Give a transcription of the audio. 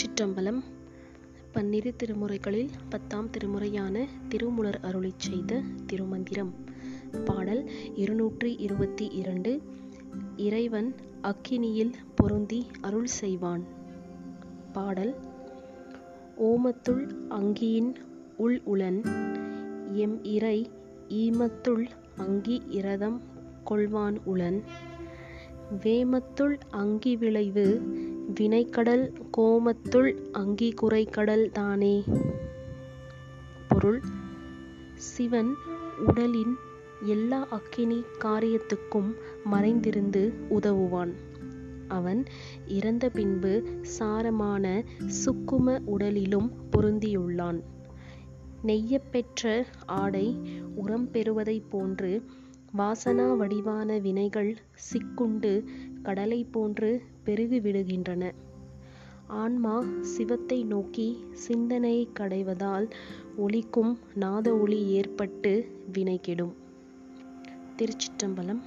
திருச்சிற்றம்பலம் பன்னிரு திருமுறைகளில் பத்தாம் திருமுறையான திருமுலர் அருளி செய்த திருமந்திரம். பாடல் இருநூற்றி இருபத்தி இரண்டு. இறைவன் அக்கினியில் பொருந்தி அருள் செய்வான். பாடல் ஓமத்துள் அங்கியின் உள் உளன் எம் இறை ஈமத்துள் அங்கி இரதம் கொள்வான் உளன் வேமத்துள் அங்கி விளைவு வினைக்கடல் கோமத்துள் அங்கி குறைக்கடல் தானே? பொருள் சிவன் உடலின் எல்லா அக்கினி காரியத்துக்கும் மறைந்திருந்து உதவுவான். அவன் இறந்த பின்பு சாரமான சுக்கும உடலிலும் பொருந்தியுள்ளான். நெய்யப்பெற்ற ஆடை உரம் பெறுவதைப் போன்று வாசனா வடிவான வினைகள் சிக்குண்டு கடலை போன்று பெருகிவிடுகின்றன ஆன்மா சிவத்தை நோக்கி சிந்தனை கடைவதால் ஒலிக்கும் நாத ஒளி ஏற்பட்டு வினை கெடும். திருச்சிற்றம்பலம்